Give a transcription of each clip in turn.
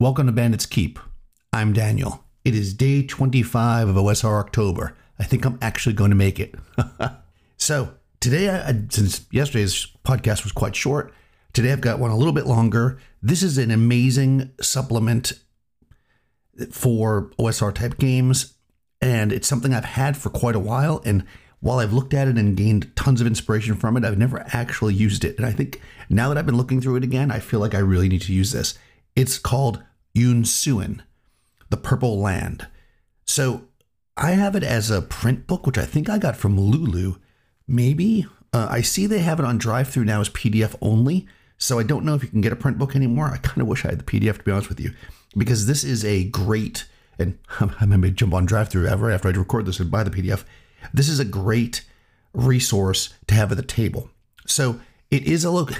Welcome to Bandits Keep. I'm Daniel. It is day 25 of OSR October. I think I'm actually going to make it. so, today, I, since yesterday's podcast was quite short, today I've got one a little bit longer. This is an amazing supplement for OSR type games, and it's something I've had for quite a while. And while I've looked at it and gained tons of inspiration from it, I've never actually used it. And I think now that I've been looking through it again, I feel like I really need to use this. It's called Yoon-Suin, The Purple Land. So I have it as a print book, which I think I got from Lulu. Maybe. Uh, I see they have it on DriveThru now as PDF only. So I don't know if you can get a print book anymore. I kind of wish I had the PDF to be honest with you, because this is a great, and I may jump on DriveThru ever after I record this and buy the PDF. This is a great resource to have at the table. So it is a look.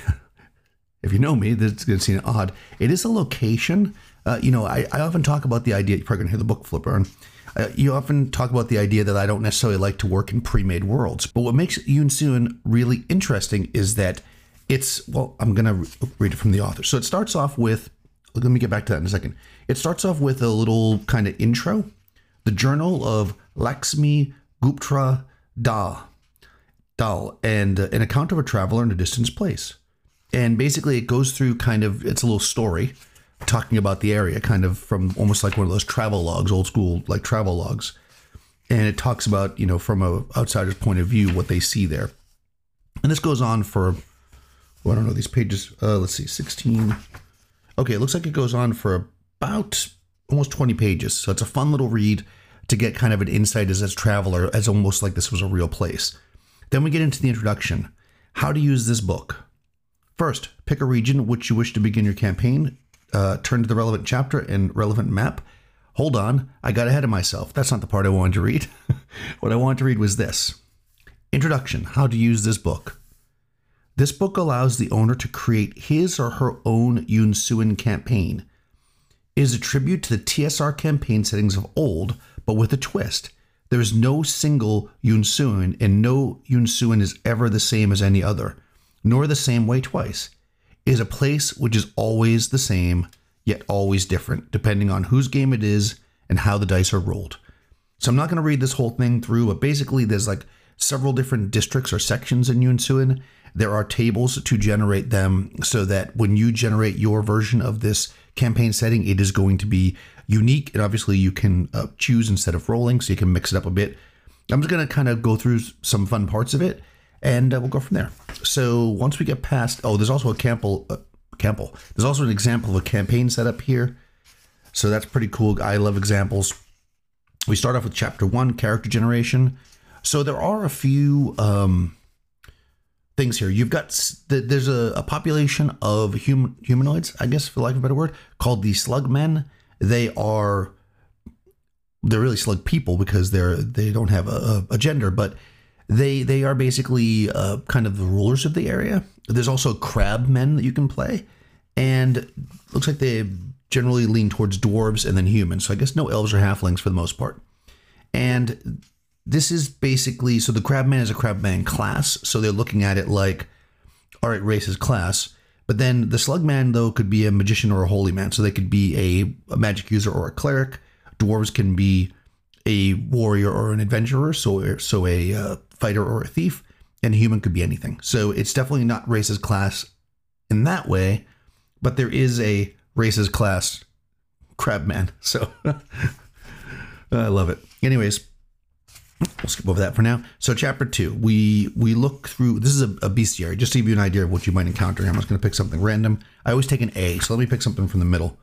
if you know me, this is going to seem odd. It is a location. Uh, you know, I, I often talk about the idea. You're probably going to hear the book flipper. And, uh, you often talk about the idea that I don't necessarily like to work in pre-made worlds. But what makes Yoon-Suin really interesting is that it's well. I'm going to read it from the author. So it starts off with. Let me get back to that in a second. It starts off with a little kind of intro. The Journal of Laxmi Gupta Da Dal and uh, an account of a traveler in a distant place. And basically, it goes through kind of it's a little story talking about the area, kind of from almost like one of those travel logs, old school like travel logs. And it talks about you know from a outsider's point of view what they see there. And this goes on for well, I don't know these pages. Uh, let's see, sixteen. Okay, it looks like it goes on for about almost twenty pages. So it's a fun little read to get kind of an insight as a traveler, as almost like this was a real place. Then we get into the introduction. How to use this book. First, pick a region which you wish to begin your campaign. Uh, turn to the relevant chapter and relevant map. Hold on, I got ahead of myself. That's not the part I wanted to read. what I wanted to read was this Introduction How to use this book. This book allows the owner to create his or her own Yoon-Suin campaign. It is a tribute to the TSR campaign settings of old, but with a twist. There is no single Yoon-Suin, and no Yoon-Suin is ever the same as any other, nor the same way twice. Is a place which is always the same, yet always different, depending on whose game it is and how the dice are rolled. So I'm not going to read this whole thing through, but basically there's like several different districts or sections in Yoon-Suin. There are tables to generate them so that when you generate your version of this campaign setting, it is going to be unique. And obviously, you can uh, choose instead of rolling, so you can mix it up a bit. I'm just going to kind of go through some fun parts of it, and uh, we'll go from there. So once we get past, oh, there's also a Campbell. Uh, Campbell. There's also an example of a campaign setup here. So that's pretty cool. I love examples. We start off with chapter one, character generation. So there are a few um, things here. You've got there's a, a population of hum, humanoids, I guess, for lack of a better word, called the Slugmen. They are they're really slug people because they're they don't have a, a gender, but they they are basically uh, kind of the rulers of the area. There's also crab men that you can play, and looks like they generally lean towards dwarves and then humans. So I guess no elves or halflings for the most part. And this is basically so the crabman is a crabman class, so they're looking at it like, all right, race is class. But then the slugman though could be a magician or a holy man, so they could be a, a magic user or a cleric. Dwarves can be a warrior or an adventurer, so so a uh, fighter or a thief, and a human could be anything. So it's definitely not races class in that way, but there is a races class crabman. So I love it. Anyways, We'll skip over that for now. So, chapter two, we we look through. This is a, a bestiary, just to give you an idea of what you might encounter. I'm just going to pick something random. I always take an A, so let me pick something from the middle.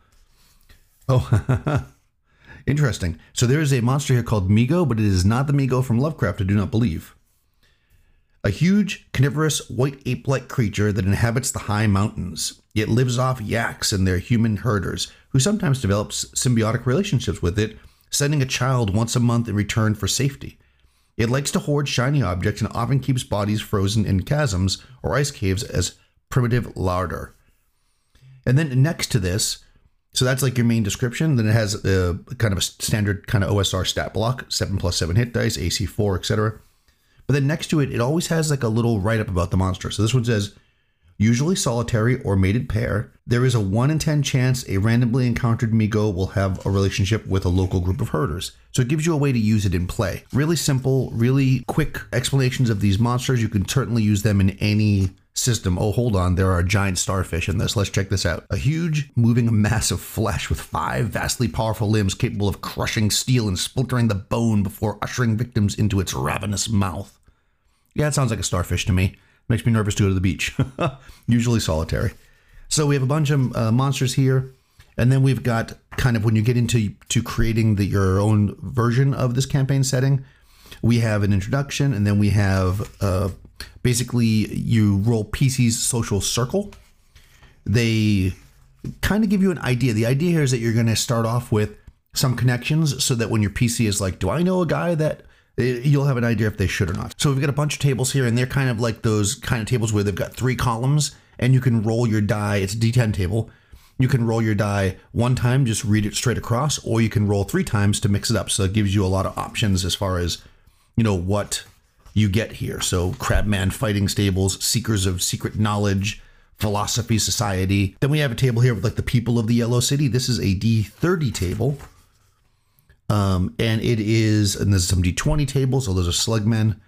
Oh, interesting. So there is a monster here called Mi-Go, but it is not the Mi-Go from Lovecraft. I do not believe. A huge, carnivorous, white ape-like creature that inhabits the high mountains. It lives off yaks and their human herders, who sometimes develops symbiotic relationships with it, sending a child once a month in return for safety. It likes to hoard shiny objects and often keeps bodies frozen in chasms or ice caves as primitive larder. And then next to this, so that's like your main description. Then it has a kind of a standard kind of OSR stat block, seven plus seven hit dice, AC four, etc. But then next to it, it always has like a little write up about the monster. So this one says, usually solitary or mated pair. There is a 1 in 10 chance a randomly encountered Mi-Go will have a relationship with a local group of herders. So it gives you a way to use it in play. Really simple, really quick explanations of these monsters. You can certainly use them in any system. Oh, hold on, there are giant starfish in this. Let's check this out. A huge, moving mass of flesh with five vastly powerful limbs capable of crushing steel and splintering the bone before ushering victims into its ravenous mouth. Yeah, it sounds like a starfish to me. Makes me nervous to go to the beach. Usually solitary. So we have a bunch of uh, monsters here, and then we've got kind of when you get into to creating the, your own version of this campaign setting, we have an introduction, and then we have uh, basically you roll PC's social circle. They kind of give you an idea. The idea here is that you're going to start off with some connections so that when your PC is like, do I know a guy that you'll have an idea if they should or not. So we've got a bunch of tables here, and they're kind of like those kind of tables where they've got three columns, and you can roll your die. It's a D10 table. You can roll your die one time, just read it straight across, or you can roll three times to mix it up. So it gives you a lot of options as far as, you know, what you get here. So Crabman fighting stables, seekers of secret knowledge, philosophy society. Then we have a table here with like the people of the Yellow City. This is a D30 table. Um, and it is, and there's some D20 tables, so those are slugmen.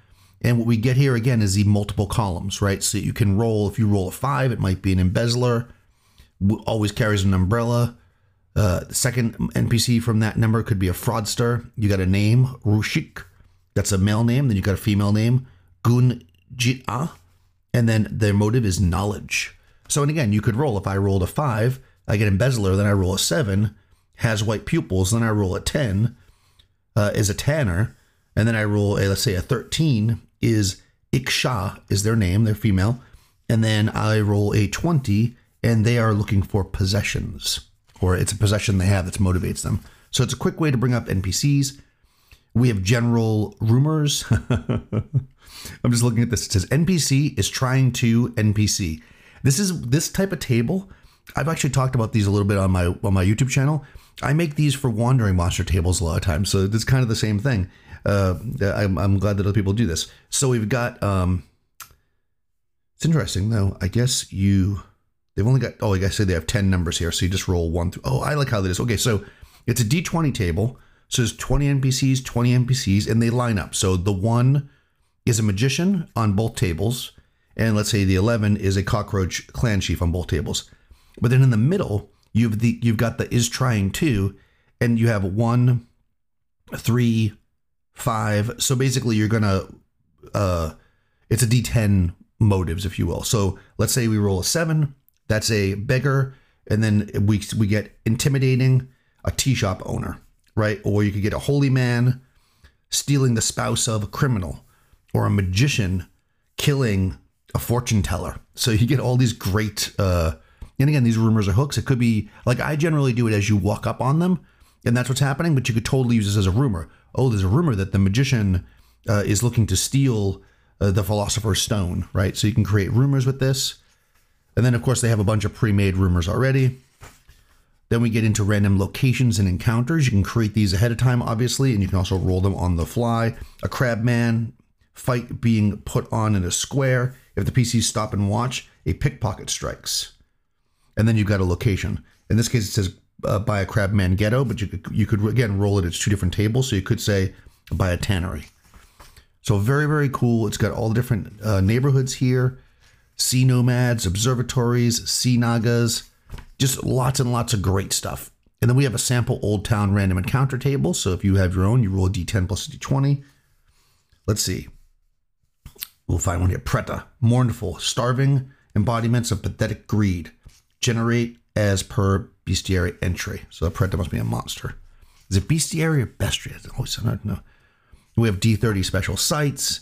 And what we get here again is the multiple columns, right? So you can roll, if you roll a five, it might be an embezzler, always carries an umbrella. Uh, the second NPC from that number could be a fraudster. You got a name, Rushik. That's a male name. Then you got a female name, Gun Gunjia. And then their motive is knowledge. So, and again, you could roll. If I rolled a five, I get embezzler, then I roll a seven has white pupils, then I roll a 10 uh, is a tanner, and then I roll a, let's say a 13 is Iksha is their name, they're female, and then I roll a 20 and they are looking for possessions, or it's a possession they have that motivates them. So it's a quick way to bring up NPCs. We have general rumors. I'm just looking at this. It says NPC is trying to NPC. This is this type of table. I've actually talked about these a little bit on my on my YouTube channel. I make these for wandering monster tables a lot of times, so it's kind of the same thing. Uh, I'm, I'm, glad that other people do this. So we've got. Um, it's interesting though. I guess you. They've only got. Oh, I guess they have ten numbers here, so you just roll one through. Oh, I like how that is. Okay, so it's a D20 table. So there's 20 NPCs, 20 NPCs, and they line up. So the one is a magician on both tables, and let's say the 11 is a cockroach clan chief on both tables. But then in the middle, You've the you've got the is trying to, and you have one, three, five. So basically, you're gonna uh, it's a D10 motives, if you will. So let's say we roll a seven. That's a beggar, and then we we get intimidating a tea shop owner, right? Or you could get a holy man stealing the spouse of a criminal, or a magician killing a fortune teller. So you get all these great uh, and again, these rumors are hooks. It could be like I generally do it as you walk up on them, and that's what's happening. But you could totally use this as a rumor. Oh, there's a rumor that the magician uh, is looking to steal uh, the philosopher's stone, right? So you can create rumors with this. And then, of course, they have a bunch of pre-made rumors already. Then we get into random locations and encounters. You can create these ahead of time, obviously, and you can also roll them on the fly. A crabman fight being put on in a square. If the PCs stop and watch, a pickpocket strikes and then you've got a location. In this case, it says uh, by a crabman ghetto, but you could, you could again roll it. It's two different tables, so you could say by a tannery. So very very cool. It's got all the different uh, neighborhoods here, sea nomads, observatories, sea nagas, just lots and lots of great stuff. And then we have a sample Old Town random encounter table. So if you have your own, you roll a d10 plus a d20. Let's see. We'll find one here. Preta, mournful, starving embodiments of pathetic greed generate as per bestiary entry. So the Preta must be a monster. Is it bestiary or bestiary? I don't know. We have D30 special sites.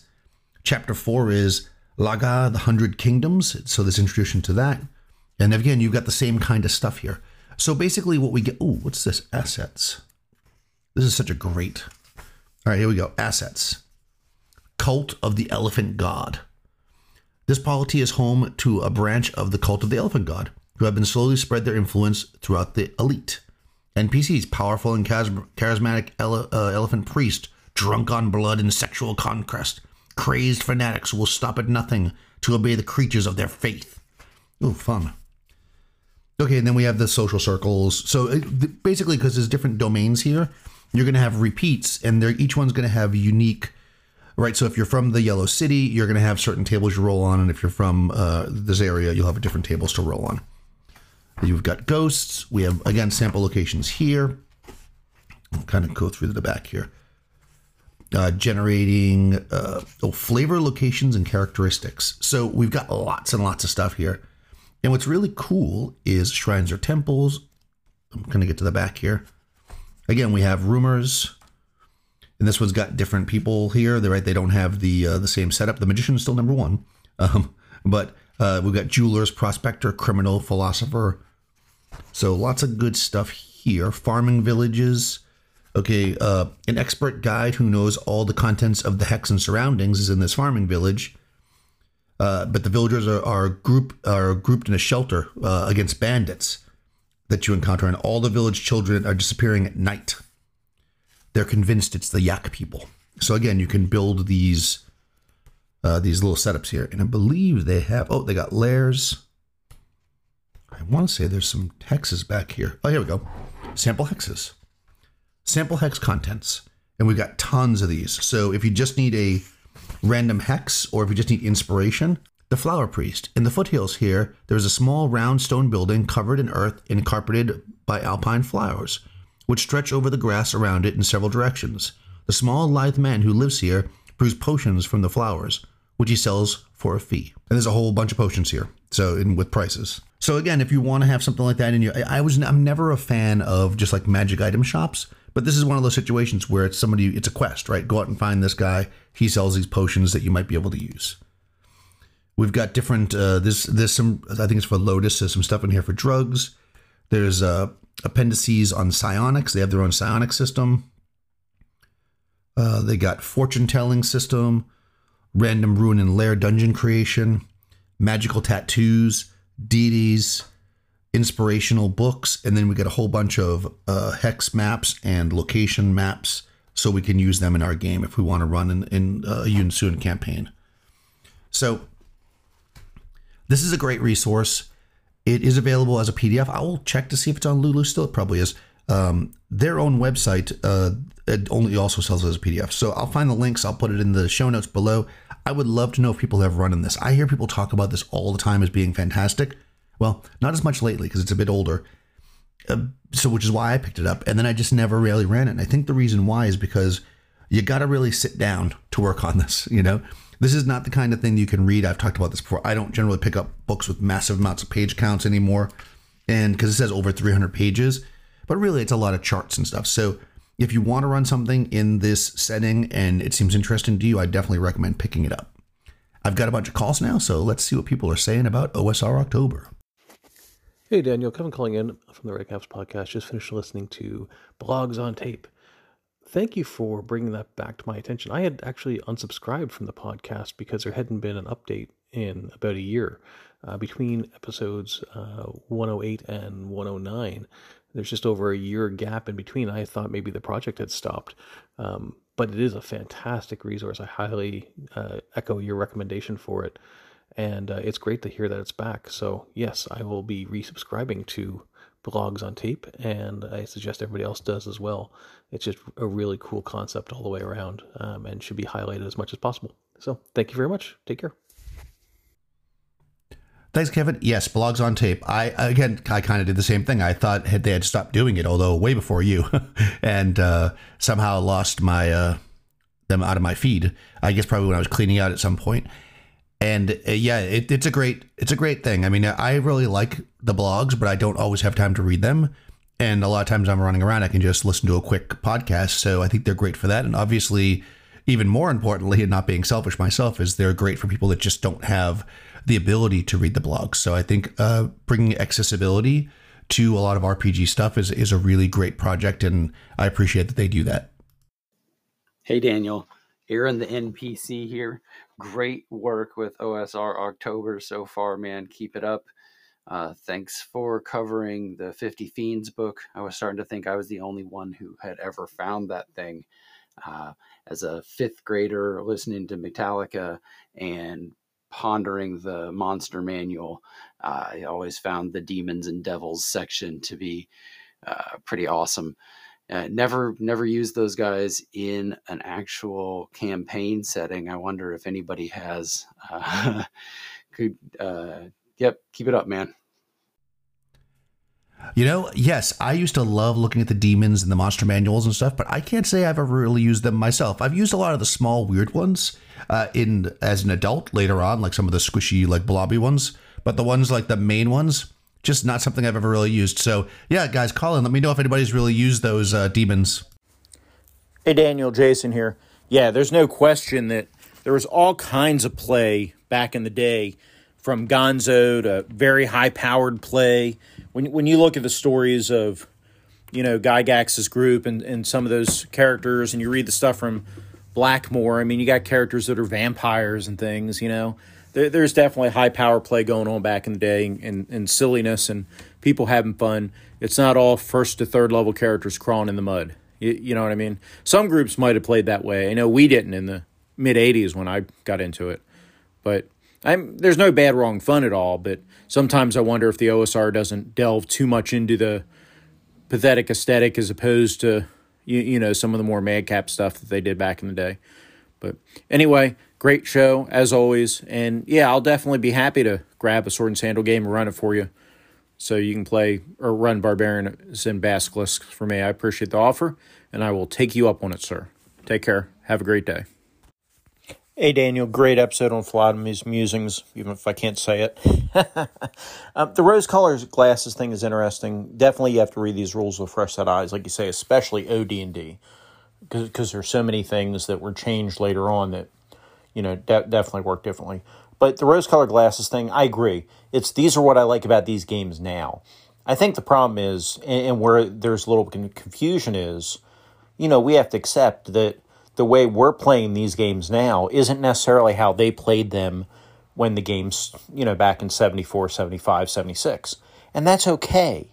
Chapter 4 is Lahag, the Hundred Kingdoms. So this introduction to that. And again, you've got the same kind of stuff here. So basically what we get, oh, what's this? Assets. This is such a great. All right, here we go. Assets. Cult of the Elephant God. This polity is home to a branch of the cult of the Elephant God who have been slowly spread their influence throughout the elite. NPCs, powerful and charismatic ele- uh, elephant priest, drunk on blood and sexual conquest. Crazed fanatics will stop at nothing to obey the creatures of their faith. Oh, fun. Okay, and then we have the social circles. So it, basically, because there's different domains here, you're going to have repeats, and each one's going to have unique. Right, so if you're from the Yellow City, you're going to have certain tables you roll on, and if you're from uh, this area, you'll have different tables to roll on. You've got ghosts. We have again sample locations here. I'll kind of go through the back here. Uh, generating uh, oh, flavor, locations, and characteristics. So we've got lots and lots of stuff here. And what's really cool is shrines or temples. I'm going to get to the back here. Again, we have rumors, and this one's got different people here. They're right; they don't have the uh, the same setup. The magician is still number one, um, but uh, we've got jewelers, prospector, criminal, philosopher. So lots of good stuff here. Farming villages. Okay, uh, an expert guide who knows all the contents of the hex and surroundings is in this farming village. Uh, but the villagers are, are group are grouped in a shelter uh, against bandits that you encounter, and all the village children are disappearing at night. They're convinced it's the Yak people. So again, you can build these uh, these little setups here, and I believe they have. Oh, they got lairs. I want to say there's some hexes back here. Oh, here we go. Sample hexes, sample hex contents, and we've got tons of these. So if you just need a random hex, or if you just need inspiration, the Flower Priest. In the foothills here, there is a small round stone building covered in earth and carpeted by alpine flowers, which stretch over the grass around it in several directions. The small, lithe man who lives here brews potions from the flowers, which he sells for a fee. And there's a whole bunch of potions here, so in with prices. So again, if you want to have something like that in your, I was I'm never a fan of just like magic item shops, but this is one of those situations where it's somebody, it's a quest, right? Go out and find this guy. He sells these potions that you might be able to use. We've got different. Uh, there's there's some. I think it's for Lotus. There's some stuff in here for drugs. There's uh, appendices on psionics. They have their own psionic system. Uh, they got fortune telling system, random ruin and lair dungeon creation, magical tattoos, deities, inspirational books, and then we get a whole bunch of uh, hex maps and location maps, so we can use them in our game if we want to run in, in uh, a Yuan campaign. So this is a great resource. It is available as a PDF. I will check to see if it's on Lulu still. It probably is. Um, their own website uh, it only also sells as a PDF. So I'll find the links. I'll put it in the show notes below. I would love to know if people have run in this. I hear people talk about this all the time as being fantastic. Well, not as much lately because it's a bit older. Uh, so, which is why I picked it up. And then I just never really ran it. And I think the reason why is because you got to really sit down to work on this. You know, this is not the kind of thing you can read. I've talked about this before. I don't generally pick up books with massive amounts of page counts anymore. And because it says over 300 pages, but really it's a lot of charts and stuff. So, if you want to run something in this setting and it seems interesting to you, I definitely recommend picking it up. I've got a bunch of calls now, so let's see what people are saying about OSR October. Hey, Daniel. Kevin calling in from the Red Caps podcast. Just finished listening to Blogs on Tape. Thank you for bringing that back to my attention. I had actually unsubscribed from the podcast because there hadn't been an update in about a year. Uh, between episodes uh, 108 and 109, there's just over a year gap in between. I thought maybe the project had stopped. Um, but it is a fantastic resource. I highly uh, echo your recommendation for it and uh, it's great to hear that it's back. So yes, I will be resubscribing to blogs on tape, and I suggest everybody else does as well. It's just a really cool concept all the way around, um, and should be highlighted as much as possible. So thank you very much. Take care. Thanks, Kevin. Yes, blogs on tape. I again, I kind of did the same thing. I thought they had stopped doing it, although way before you, and uh, somehow lost my uh, them out of my feed. I guess probably when I was cleaning out at some point and uh, yeah, it, it's a great it's a great thing. I mean, I really like the blogs, but I don't always have time to read them. And a lot of times I'm running around, I can just listen to a quick podcast. So I think they're great for that. And obviously, even more importantly, and not being selfish myself, is they're great for people that just don't have the ability to read the blogs. So I think uh, bringing accessibility to a lot of RPG stuff is is a really great project, and I appreciate that they do that. Hey, Daniel. Aaron, the NPC here. Great work with OSR October so far, man. Keep it up. Uh, thanks for covering the 50 Fiends book. I was starting to think I was the only one who had ever found that thing. Uh, as a fifth grader listening to Metallica and pondering the monster manual, uh, I always found the demons and devils section to be uh, pretty awesome. Uh, never, never used those guys in an actual campaign setting. I wonder if anybody has. Uh, could, uh, yep, keep it up, man. You know, yes, I used to love looking at the demons and the monster manuals and stuff, but I can't say I've ever really used them myself. I've used a lot of the small weird ones uh, in as an adult later on, like some of the squishy like blobby ones, but the ones like the main ones, just not something I've ever really used. So yeah, guys, call in. Let me know if anybody's really used those uh, demons. Hey, Daniel, Jason here. Yeah, there's no question that there was all kinds of play back in the day, from Gonzo to very high powered play when when you look at the stories of you know Gygax's group and, and some of those characters, and you read the stuff from Blackmoor, I mean, you got characters that are vampires and things. You know, there, there's definitely high power play going on back in the day, and, and silliness and people having fun. It's not all first to third level characters crawling in the mud. You, you know what I mean? Some groups might have played that way. I know we didn't in the mid '80s when I got into it, but I'm, there's no bad, wrong fun at all, but sometimes I wonder if the OSR doesn't delve too much into the pathetic aesthetic as opposed to you, you know some of the more madcap stuff that they did back in the day. But anyway, great show as always, and yeah, I'll definitely be happy to grab a sword and sandal game and run it for you, so you can play or run barbarians and basilisks for me. I appreciate the offer, and I will take you up on it, sir. Take care. Have a great day. Hey, Daniel, great episode on Philotomy's Musings, even if I can't say it. um, the rose colored glasses thing is interesting. Definitely you have to read these rules with fresh set eyes, like you say, especially OD&D, because there's so many things that were changed later on that, you know, de- definitely work differently. But the rose colored glasses thing, I agree. It's These are what I like about these games now. I think the problem is, and where there's a little confusion is, you know, we have to accept that the way we're playing these games now isn't necessarily how they played them when the games, you know, back in 74, 75, 76. And that's okay.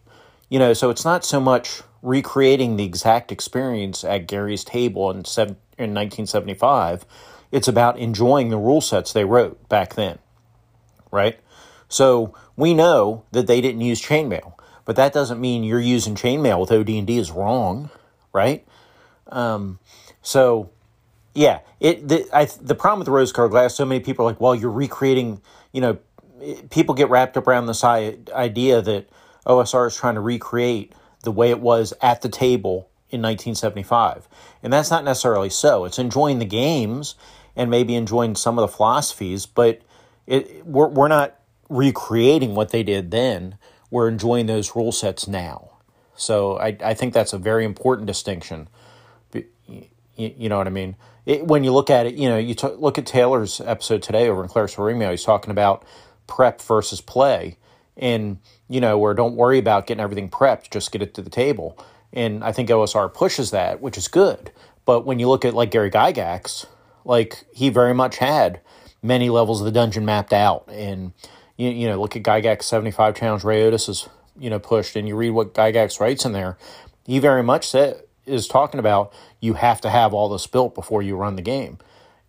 You know, so it's not so much recreating the exact experience at Gary's table in, in 1975. It's about enjoying the rule sets they wrote back then, right? So we know that they didn't use chainmail, but that doesn't mean you're using chainmail with OD&D is wrong, right? Um, so, yeah, it the I, the problem with the rose colored glass. So many people are like, well, you're recreating. You know, people get wrapped up around this idea that OSR is trying to recreate the way it was at the table in 1975, and that's not necessarily so. It's enjoying the games and maybe enjoying some of the philosophies, but it we're we're not recreating what they did then. We're enjoying those rule sets now. So I, I think that's a very important distinction you, you know what I mean? It, when you look at it, you know, you t- look at Taylor's episode today over in Claire's Email, he's talking about prep versus play. And, you know, where don't worry about getting everything prepped, just get it to the table. And I think OSR pushes that, which is good. But when you look at like Gary Gygax, like he very much had many levels of the dungeon mapped out. And, you, you know, look at Gygax 75 Challenge Ray Otus is, you know, pushed. And you read what Gygax writes in there. He very much said, is talking about you have to have all this built before you run the game.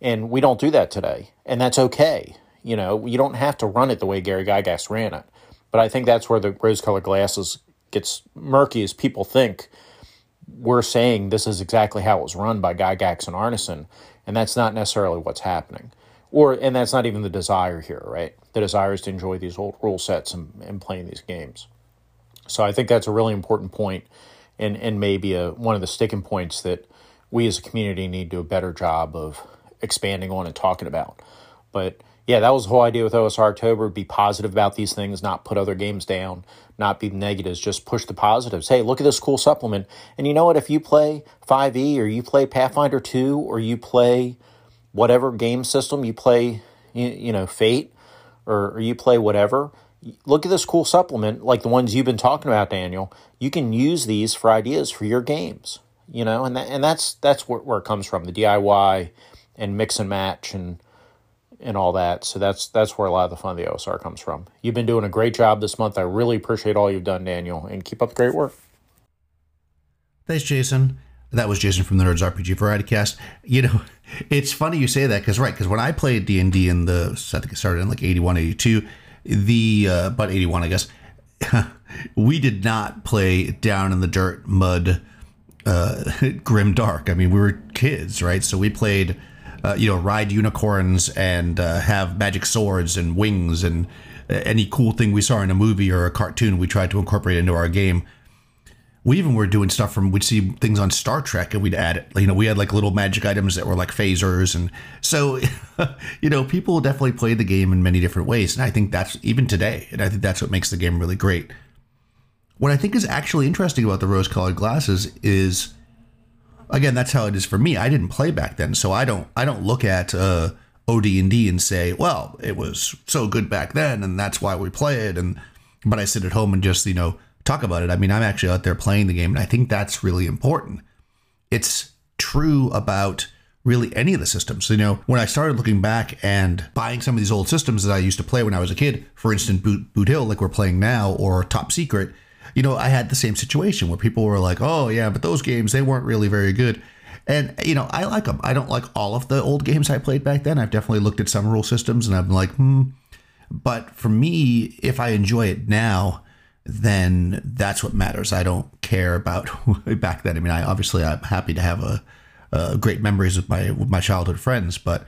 And we don't do that today. And that's okay. You know, you don't have to run it the way Gary Gygax ran it. But I think that's where the rose colored glasses gets murky as people think we're saying this is exactly how it was run by Gygax and Arneson. And that's not necessarily what's happening. Or and that's not even the desire here, right? The desire is to enjoy these old rule sets and, and playing these games. So I think that's a really important point and and maybe a, one of the sticking points that we as a community need to do a better job of expanding on and talking about. But yeah, that was the whole idea with OSR October. Be positive about these things, not put other games down, not be negatives, just push the positives. Hey, look at this cool supplement. And you know what? If you play 5e or you play Pathfinder 2 or you play whatever game system, you play, you, you know, Fate or, or you play whatever, look at this cool supplement like the ones you've been talking about daniel you can use these for ideas for your games you know and that, and that's that's where, where it comes from the diy and mix and match and and all that so that's that's where a lot of the fun of the osr comes from you've been doing a great job this month i really appreciate all you've done daniel and keep up the great work thanks jason That was Jason from the Nerds RPG Variety Cast. You know, it's funny you say that because right, because when I played D and D in the, I think it started in like 81, 82, the uh, about 81, I guess. we did not play down in the dirt, mud, uh, grim dark. I mean, we were kids, right? So we played, uh, you know, ride unicorns and uh, have magic swords and wings and uh, any cool thing we saw in a movie or a cartoon, we tried to incorporate into our game we even were doing stuff from we'd see things on Star Trek and we'd add it. You know, we had like little magic items that were like phasers, and so you know, people definitely play the game in many different ways, and I think that's even today, and I think that's what makes the game really great. What I think is actually interesting about the rose-colored glasses is, again, that's how it is for me. I didn't play back then, so I don't I don't look at uh, OD&D and say, well, it was so good back then, and that's why we play it, and but I sit at home and just you know talk about it. I mean, I'm actually out there playing the game, and I think that's really important. It's true about really any of the systems. You know, when I started looking back and buying some of these old systems that I used to play when I was a kid, for instance, Boot, Boot Hill, like we're playing now, or Top Secret, you know, I had the same situation where people were like, oh, yeah, but those games, they weren't really very good. And, you know, I like them. I don't like all of the old games I played back then. I've definitely looked at some rule systems and I'm like, hmm. But for me, if I enjoy it now, then that's what matters. I don't care about back then. I mean, I obviously I'm happy to have a, a great memories with my with my childhood friends, but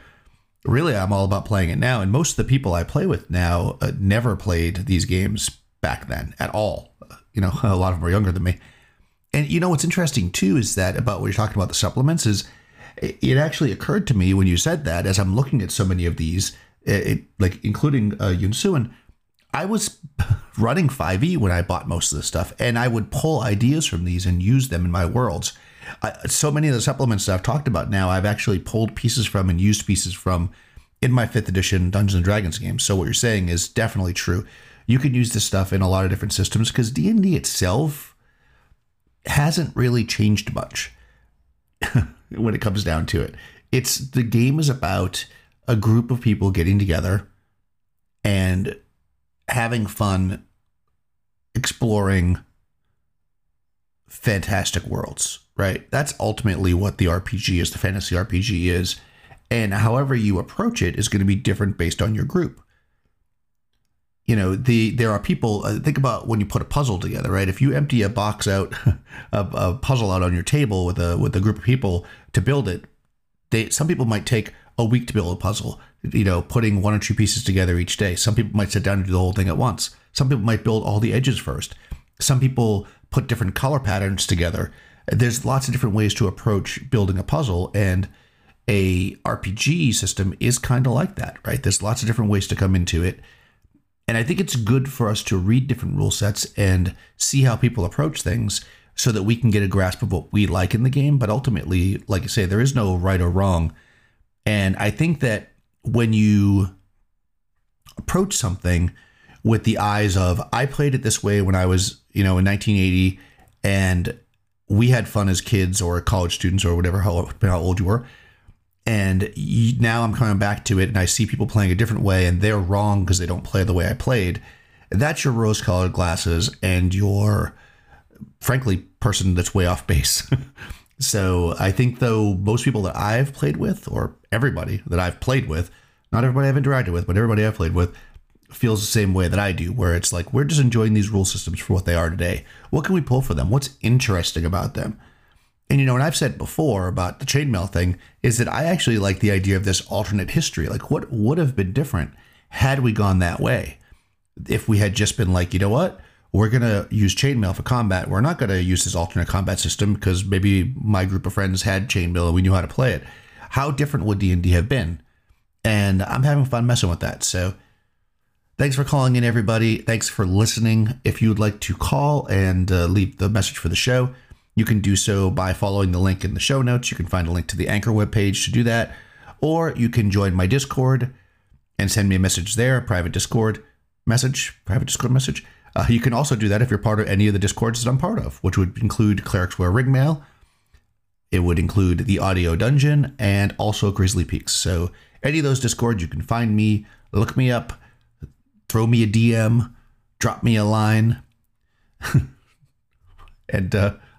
really I'm all about playing it now. And most of the people I play with now uh, never played these games back then at all. You know, a lot of them are younger than me. And you know what's interesting too is that about what you're talking about the supplements is it actually occurred to me when you said that as I'm looking at so many of these, it, like including uh, Yoon-Suin, I was running 5e when I bought most of this stuff, and I would pull ideas from these and use them in my worlds. I, so many of the supplements that I've talked about now, I've actually pulled pieces from and used pieces from in my fifth edition Dungeons and Dragons game. So what you're saying is definitely true. You can use this stuff in a lot of different systems because D and D itself hasn't really changed much when it comes down to it. It's the game is about a group of people getting together and having fun exploring fantastic worlds, right? That's ultimately what the RPG is, the fantasy RPG is. And however you approach it is going to be different based on your group. You know, the there are people. Uh, think about when you put a puzzle together, right? If you empty a box out, a, a puzzle out on your table with a with a group of people to build it, they some people might take a week to build a puzzle you know, putting one or two pieces together each day. Some people might sit down and do the whole thing at once. Some people might build all the edges first. Some people put different color patterns together. There's lots of different ways to approach building a puzzle, and a RPG system is kind of like that, right? There's lots of different ways to come into it. And I think it's good for us to read different rule sets and see how people approach things so that we can get a grasp of what we like in the game. But ultimately, like I say, there is no right or wrong. And I think that when you approach something with the eyes of I played it this way when I was, you know, in 1980 and we had fun as kids or college students or whatever how, how old you were and now I'm coming back to it and I see people playing a different way and they're wrong because they don't play the way I played. That's your rose colored glasses and your frankly person that's way off base. So I think though most people that I've played with, or everybody that I've played with, not everybody I've interacted with, but everybody I've played with, feels the same way that I do, where it's like we're just enjoying these rule systems for what they are today. What can we pull for them? What's interesting about them? And you know, and I've said before about the chainmail thing is that I actually like the idea of this alternate history. Like, what would have been different had we gone that way? If we had just been like, you know what, we're going to use chainmail for combat. We're not going to use this alternate combat system because maybe my group of friends had chainmail and we knew how to play it. How different would D&D have been? And I'm having fun messing with that. So thanks for calling in, everybody. Thanks for listening. If you would like to call and uh, leave the message for the show, you can do so by following the link in the show notes. You can find a link to the Anchor webpage to do that. Or you can join my Discord and send me a message there, a private Discord message, private Discord message. Uh, you can also do that if you're part of any of the discords that I'm part of, which would include Clerics Wear Ringmail. It would include the Audio Dungeon and also Grizzly Peaks. So any of those discords, you can find me, look me up, throw me a DM, drop me a line, and uh,